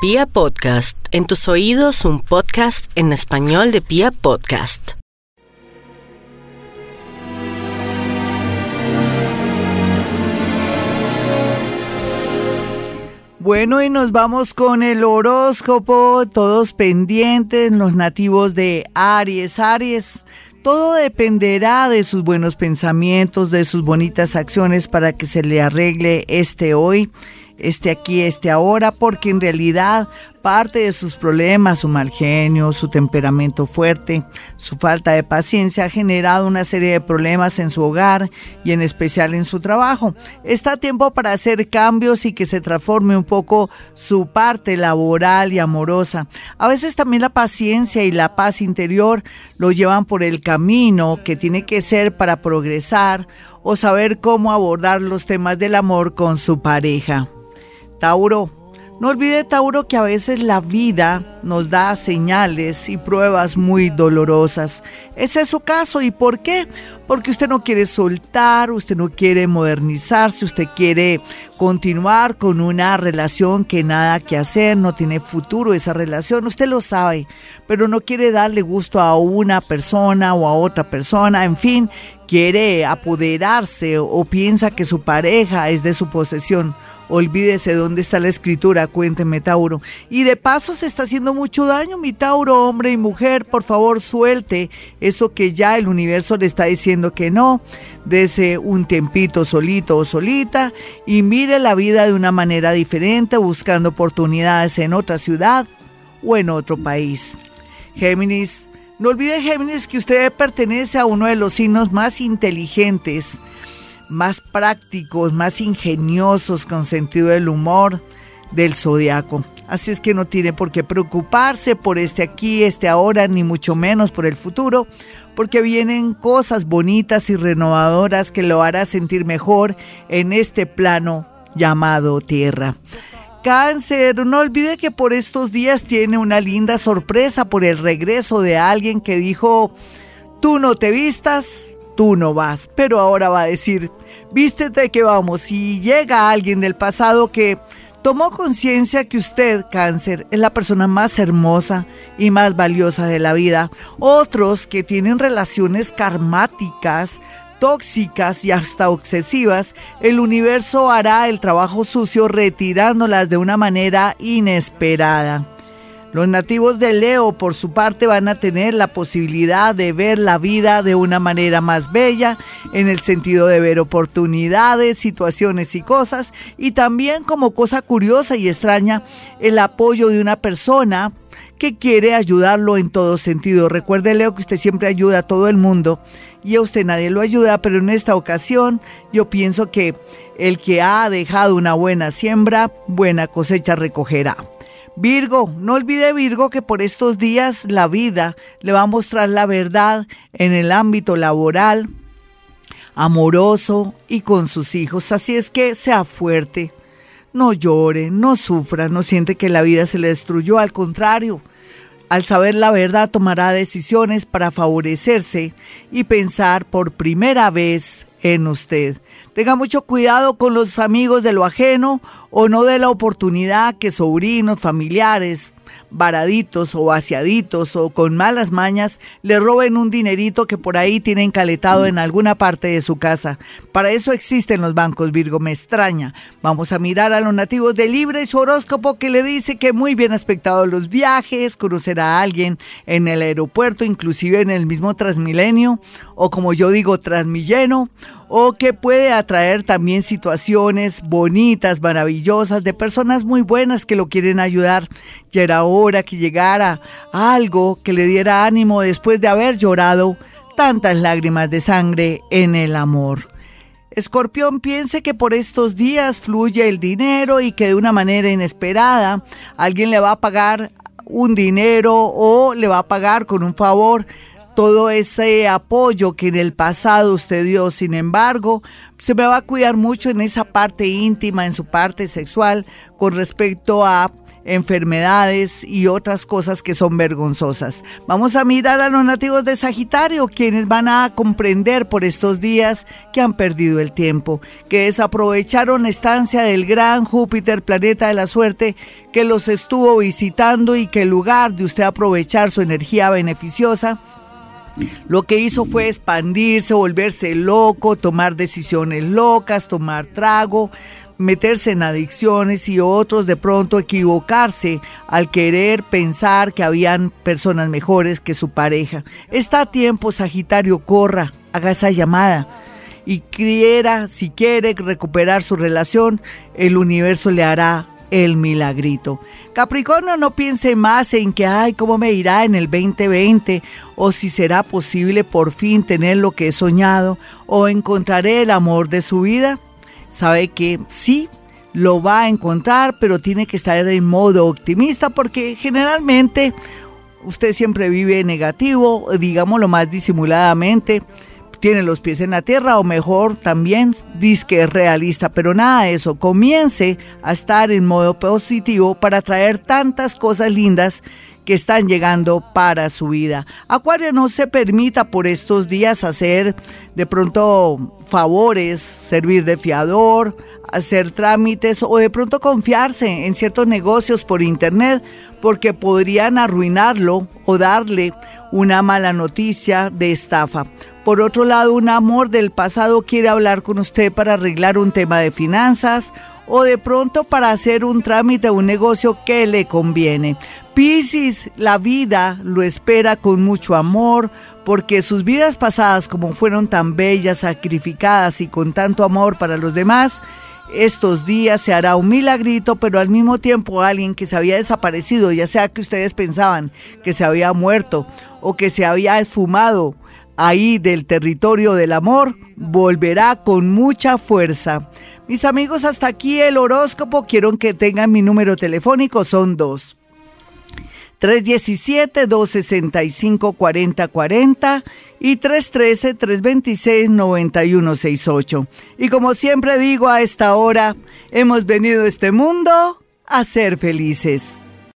Pia Podcast, en tus oídos un podcast en español de Pia Podcast. Bueno, y nos vamos con el horóscopo, todos pendientes, los nativos de Aries. Aries, todo dependerá de sus buenos pensamientos, de sus bonitas acciones para que se le arregle este hoy este aquí, este ahora, porque en realidad parte de sus problemas, su mal genio, su temperamento fuerte, su falta de paciencia ha generado una serie de problemas en su hogar y en especial en su trabajo. Está tiempo para hacer cambios y que se transforme un poco su parte laboral y amorosa. A veces también la paciencia y la paz interior lo llevan por el camino que tiene que ser para progresar o saber cómo abordar los temas del amor con su pareja. Tauro, no olvide Tauro que a veces la vida nos da señales y pruebas muy dolorosas. Ese es su caso. ¿Y por qué? Porque usted no quiere soltar, usted no quiere modernizarse, usted quiere continuar con una relación que nada que hacer, no tiene futuro esa relación, usted lo sabe, pero no quiere darle gusto a una persona o a otra persona, en fin, quiere apoderarse o piensa que su pareja es de su posesión Olvídese dónde está la escritura, cuénteme Tauro. Y de paso se está haciendo mucho daño, mi Tauro, hombre y mujer, por favor suelte eso que ya el universo le está diciendo que no. Dese un tiempito solito o solita y mire la vida de una manera diferente, buscando oportunidades en otra ciudad o en otro país. Géminis, no olvide Géminis que usted pertenece a uno de los signos más inteligentes más prácticos, más ingeniosos, con sentido del humor del zodiaco. Así es que no tiene por qué preocuparse por este aquí, este ahora, ni mucho menos por el futuro, porque vienen cosas bonitas y renovadoras que lo hará sentir mejor en este plano llamado tierra. Cáncer, no olvide que por estos días tiene una linda sorpresa por el regreso de alguien que dijo, tú no te vistas, tú no vas, pero ahora va a decir, vístete que vamos. Si llega alguien del pasado que tomó conciencia que usted, cáncer, es la persona más hermosa y más valiosa de la vida, otros que tienen relaciones karmáticas, tóxicas y hasta obsesivas, el universo hará el trabajo sucio retirándolas de una manera inesperada. Los nativos de Leo, por su parte, van a tener la posibilidad de ver la vida de una manera más bella, en el sentido de ver oportunidades, situaciones y cosas, y también como cosa curiosa y extraña, el apoyo de una persona que quiere ayudarlo en todo sentido. Recuerde, Leo, que usted siempre ayuda a todo el mundo y a usted nadie lo ayuda, pero en esta ocasión yo pienso que el que ha dejado una buena siembra, buena cosecha recogerá. Virgo, no olvide Virgo que por estos días la vida le va a mostrar la verdad en el ámbito laboral, amoroso y con sus hijos. Así es que sea fuerte, no llore, no sufra, no siente que la vida se le destruyó, al contrario. Al saber la verdad tomará decisiones para favorecerse y pensar por primera vez en usted. Tenga mucho cuidado con los amigos de lo ajeno o no de la oportunidad que sobrinos, familiares, varaditos o vaciaditos o con malas mañas le roben un dinerito que por ahí tienen caletado en alguna parte de su casa. Para eso existen los bancos, Virgo, me extraña. Vamos a mirar a los nativos de Libre y su horóscopo que le dice que muy bien aspectado los viajes, conocer a alguien en el aeropuerto, inclusive en el mismo Transmilenio, o como yo digo, Transmilleno, o que puede atraer también situaciones bonitas, maravillosas, de personas muy buenas que lo quieren ayudar. Ya era hora que llegara algo que le diera ánimo después de haber llorado tantas lágrimas de sangre en el amor. Escorpión piense que por estos días fluye el dinero y que de una manera inesperada alguien le va a pagar un dinero o le va a pagar con un favor todo ese apoyo que en el pasado usted dio. Sin embargo, se me va a cuidar mucho en esa parte íntima, en su parte sexual, con respecto a enfermedades y otras cosas que son vergonzosas. Vamos a mirar a los nativos de Sagitario, quienes van a comprender por estos días que han perdido el tiempo, que desaprovecharon la estancia del gran Júpiter, planeta de la suerte, que los estuvo visitando y que en lugar de usted aprovechar su energía beneficiosa, lo que hizo fue expandirse, volverse loco, tomar decisiones locas, tomar trago, meterse en adicciones y otros de pronto equivocarse al querer pensar que habían personas mejores que su pareja. Está a tiempo, Sagitario, corra, haga esa llamada y quiera, si quiere recuperar su relación, el universo le hará el milagrito. Capricornio, no piense más en que, ay, cómo me irá en el 2020, o si será posible por fin tener lo que he soñado, o encontraré el amor de su vida sabe que sí, lo va a encontrar, pero tiene que estar en modo optimista porque generalmente usted siempre vive negativo, digámoslo más disimuladamente, tiene los pies en la tierra o mejor también dice que es realista, pero nada de eso, comience a estar en modo positivo para traer tantas cosas lindas que están llegando para su vida. Acuario, no se permita por estos días hacer de pronto favores, servir de fiador, hacer trámites o de pronto confiarse en ciertos negocios por internet porque podrían arruinarlo o darle una mala noticia de estafa. Por otro lado, un amor del pasado quiere hablar con usted para arreglar un tema de finanzas o de pronto para hacer un trámite o un negocio que le conviene. Piscis, la vida lo espera con mucho amor, porque sus vidas pasadas, como fueron tan bellas, sacrificadas y con tanto amor para los demás, estos días se hará un milagrito, pero al mismo tiempo alguien que se había desaparecido, ya sea que ustedes pensaban que se había muerto o que se había esfumado ahí del territorio del amor, volverá con mucha fuerza. Mis amigos, hasta aquí el horóscopo. Quiero que tengan mi número telefónico, son dos. 317-265-4040 y 313-326-9168. Y como siempre digo a esta hora, hemos venido a este mundo a ser felices.